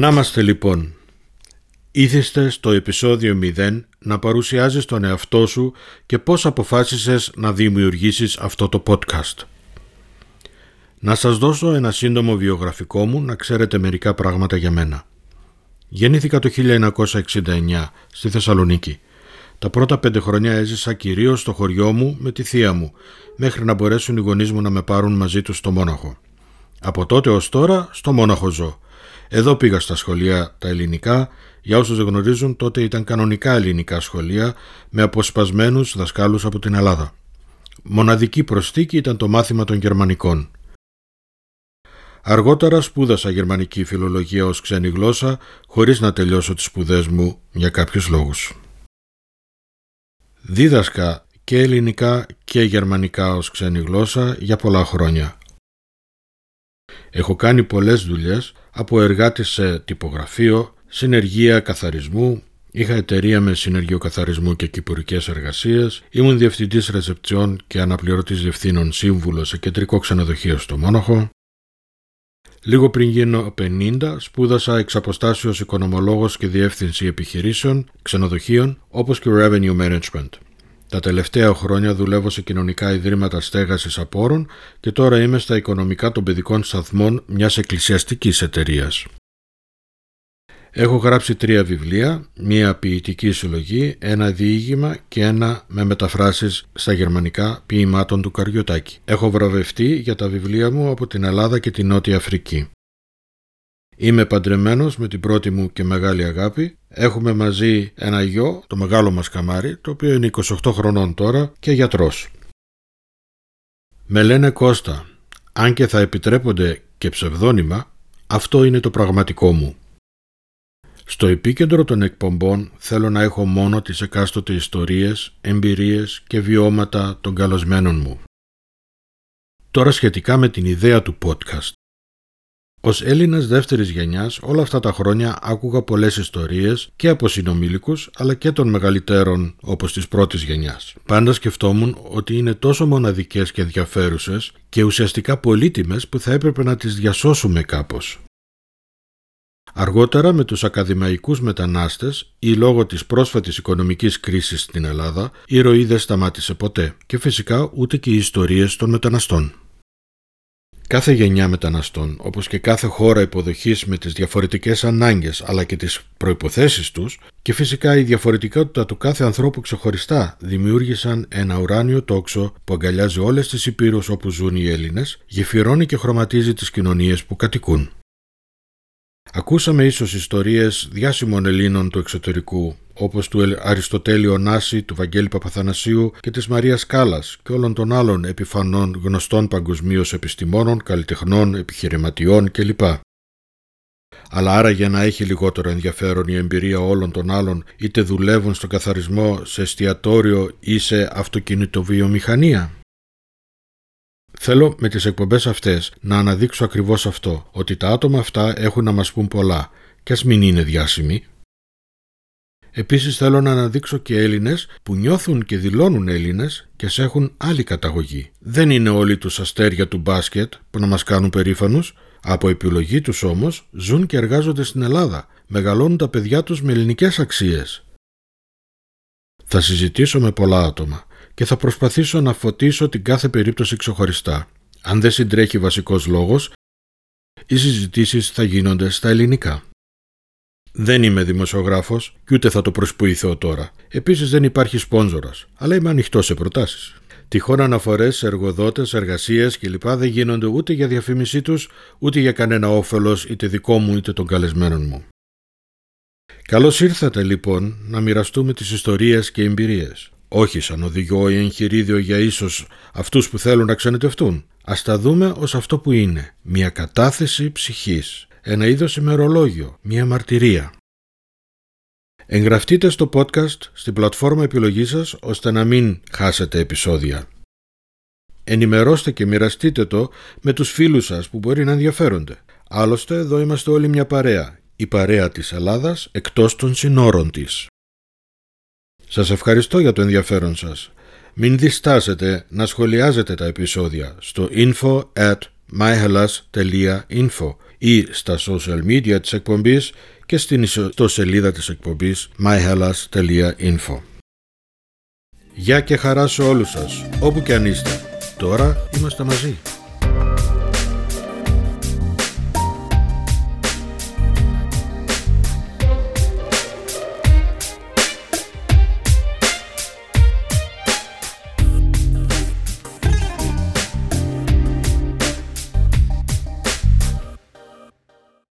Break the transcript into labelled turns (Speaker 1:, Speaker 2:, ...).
Speaker 1: Να είμαστε λοιπόν. Ήθιστε στο επεισόδιο 0 να παρουσιάζεις τον εαυτό σου και πώς αποφάσισες να δημιουργήσεις αυτό το podcast. Να σας δώσω ένα σύντομο βιογραφικό μου να ξέρετε μερικά πράγματα για μένα. Γεννήθηκα το 1969 στη Θεσσαλονίκη. Τα πρώτα πέντε χρόνια έζησα κυρίως στο χωριό μου με τη θεία μου, μέχρι να μπορέσουν οι γονείς μου να με πάρουν μαζί τους στο Μόναχο. Από τότε ως τώρα στο Μόναχο ζω. Εδώ πήγα στα σχολεία τα ελληνικά, για όσους δεν γνωρίζουν τότε ήταν κανονικά ελληνικά σχολεία με αποσπασμένους δασκάλους από την Ελλάδα. Μοναδική προσθήκη ήταν το μάθημα των γερμανικών. Αργότερα σπούδασα γερμανική φιλολογία ως ξένη γλώσσα χωρίς να τελειώσω τις σπουδές μου για κάποιους λόγους. Δίδασκα και ελληνικά και γερμανικά ως ξένη γλώσσα για πολλά χρόνια. Έχω κάνει πολλές δουλειές από εργάτη σε τυπογραφείο, συνεργεία καθαρισμού, είχα εταιρεία με συνεργείο καθαρισμού και κυπουρικές εργασίες, ήμουν διευθυντής ρεζεπτιών και αναπληρωτής διευθύνων σύμβουλο σε κεντρικό ξενοδοχείο στο Μόναχο. Λίγο πριν γίνω 50, σπούδασα εξ αποστάσεως οικονομολόγος και διεύθυνση επιχειρήσεων, ξενοδοχείων, όπως και revenue management. Τα τελευταία χρόνια δουλεύω σε κοινωνικά ιδρύματα στέγασης απόρων και τώρα είμαι στα οικονομικά των παιδικών σταθμών μιας εκκλησιαστικής εταιρείας. Έχω γράψει τρία βιβλία, μία ποιητική συλλογή, ένα διήγημα και ένα με μεταφράσεις στα γερμανικά ποιημάτων του Καριωτάκη. Έχω βραβευτεί για τα βιβλία μου από την Ελλάδα και την Νότια Αφρική. Είμαι παντρεμένος με την πρώτη μου και μεγάλη αγάπη. Έχουμε μαζί ένα γιο, το μεγάλο μας καμάρι, το οποίο είναι 28 χρονών τώρα και γιατρός. Με λένε Κώστα. Αν και θα επιτρέπονται και ψευδόνυμα, αυτό είναι το πραγματικό μου. Στο επίκεντρο των εκπομπών θέλω να έχω μόνο τις εκάστοτε ιστορίες, εμπειρίες και βιώματα των καλωσμένων μου. Τώρα σχετικά με την ιδέα του podcast. Ως Έλληνας δεύτερης γενιάς όλα αυτά τα χρόνια άκουγα πολλές ιστορίες και από συνομήλικους αλλά και των μεγαλύτερων όπως της πρώτης γενιάς. Πάντα σκεφτόμουν ότι είναι τόσο μοναδικές και ενδιαφέρουσες και ουσιαστικά πολύτιμες που θα έπρεπε να τις διασώσουμε κάπως. Αργότερα με τους ακαδημαϊκούς μετανάστες ή λόγω της πρόσφατης οικονομικής κρίσης στην Ελλάδα η ροή δεν σταμάτησε ποτέ και φυσικά ούτε και οι ιστορίες των μεταναστών. Κάθε γενιά μεταναστών, όπως και κάθε χώρα υποδοχής με τις διαφορετικές ανάγκες αλλά και τις προϋποθέσεις τους και φυσικά η διαφορετικότητα του κάθε ανθρώπου ξεχωριστά δημιούργησαν ένα ουράνιο τόξο που αγκαλιάζει όλες τις υπήρους όπου ζουν οι Έλληνες, γεφυρώνει και χρωματίζει τις κοινωνίες που κατοικούν. Ακούσαμε ίσως ιστορίες διάσημων Ελλήνων του εξωτερικού, όπως του Αριστοτέλη Ωνάση, του Βαγγέλη Παπαθανασίου και της Μαρίας Κάλλας και όλων των άλλων επιφανών γνωστών παγκοσμίως επιστημόνων, καλλιτεχνών, επιχειρηματιών κλπ. Αλλά άρα για να έχει λιγότερο ενδιαφέρον η εμπειρία όλων των άλλων είτε δουλεύουν στον καθαρισμό σε εστιατόριο ή σε αυτοκινητοβιομηχανία. Θέλω με τις εκπομπές αυτές να αναδείξω ακριβώς αυτό, ότι τα άτομα αυτά έχουν να μας πούν πολλά, και ας μην είναι διάσημοι. Επίσης θέλω να αναδείξω και Έλληνες που νιώθουν και δηλώνουν Έλληνες και σε έχουν άλλη καταγωγή. Δεν είναι όλοι τους αστέρια του μπάσκετ που να μας κάνουν περήφανους, από επιλογή τους όμως ζουν και εργάζονται στην Ελλάδα, μεγαλώνουν τα παιδιά τους με ελληνικές αξίες. Θα συζητήσω με πολλά άτομα και θα προσπαθήσω να φωτίσω την κάθε περίπτωση ξεχωριστά. Αν δεν συντρέχει βασικός λόγος, οι συζητήσεις θα γίνονται στα ελληνικά. Δεν είμαι δημοσιογράφος και ούτε θα το προσποιηθώ τώρα. Επίσης δεν υπάρχει σπόνζορας, αλλά είμαι ανοιχτό σε προτάσεις. Τυχόν αναφορές σε εργοδότες, εργασίες κλπ. δεν γίνονται ούτε για διαφήμισή τους, ούτε για κανένα όφελος είτε δικό μου είτε των καλεσμένων μου. Καλώς ήρθατε λοιπόν να μοιραστούμε τις ιστορίες και εμπειρίες όχι σαν οδηγό ή εγχειρίδιο για ίσως αυτούς που θέλουν να ξενετευτούν. Ας τα δούμε ως αυτό που είναι, μια κατάθεση ψυχής, ένα είδος ημερολόγιο, μια μαρτυρία. Εγγραφτείτε στο podcast στην πλατφόρμα επιλογής σας ώστε να μην χάσετε επεισόδια. Ενημερώστε και μοιραστείτε το με τους φίλους σας που μπορεί να ενδιαφέρονται. Άλλωστε εδώ είμαστε όλοι μια παρέα, η παρέα της Ελλάδας εκτός των συνόρων της. Σας ευχαριστώ για το ενδιαφέρον σας. Μην διστάσετε να σχολιάζετε τα επεισόδια στο info at myhellas.info ή στα social media της εκπομπής και στην ιστοσελίδα της εκπομπής myhellas.info. Γεια και χαρά σε όλους σας, όπου και αν είστε. Τώρα είμαστε μαζί.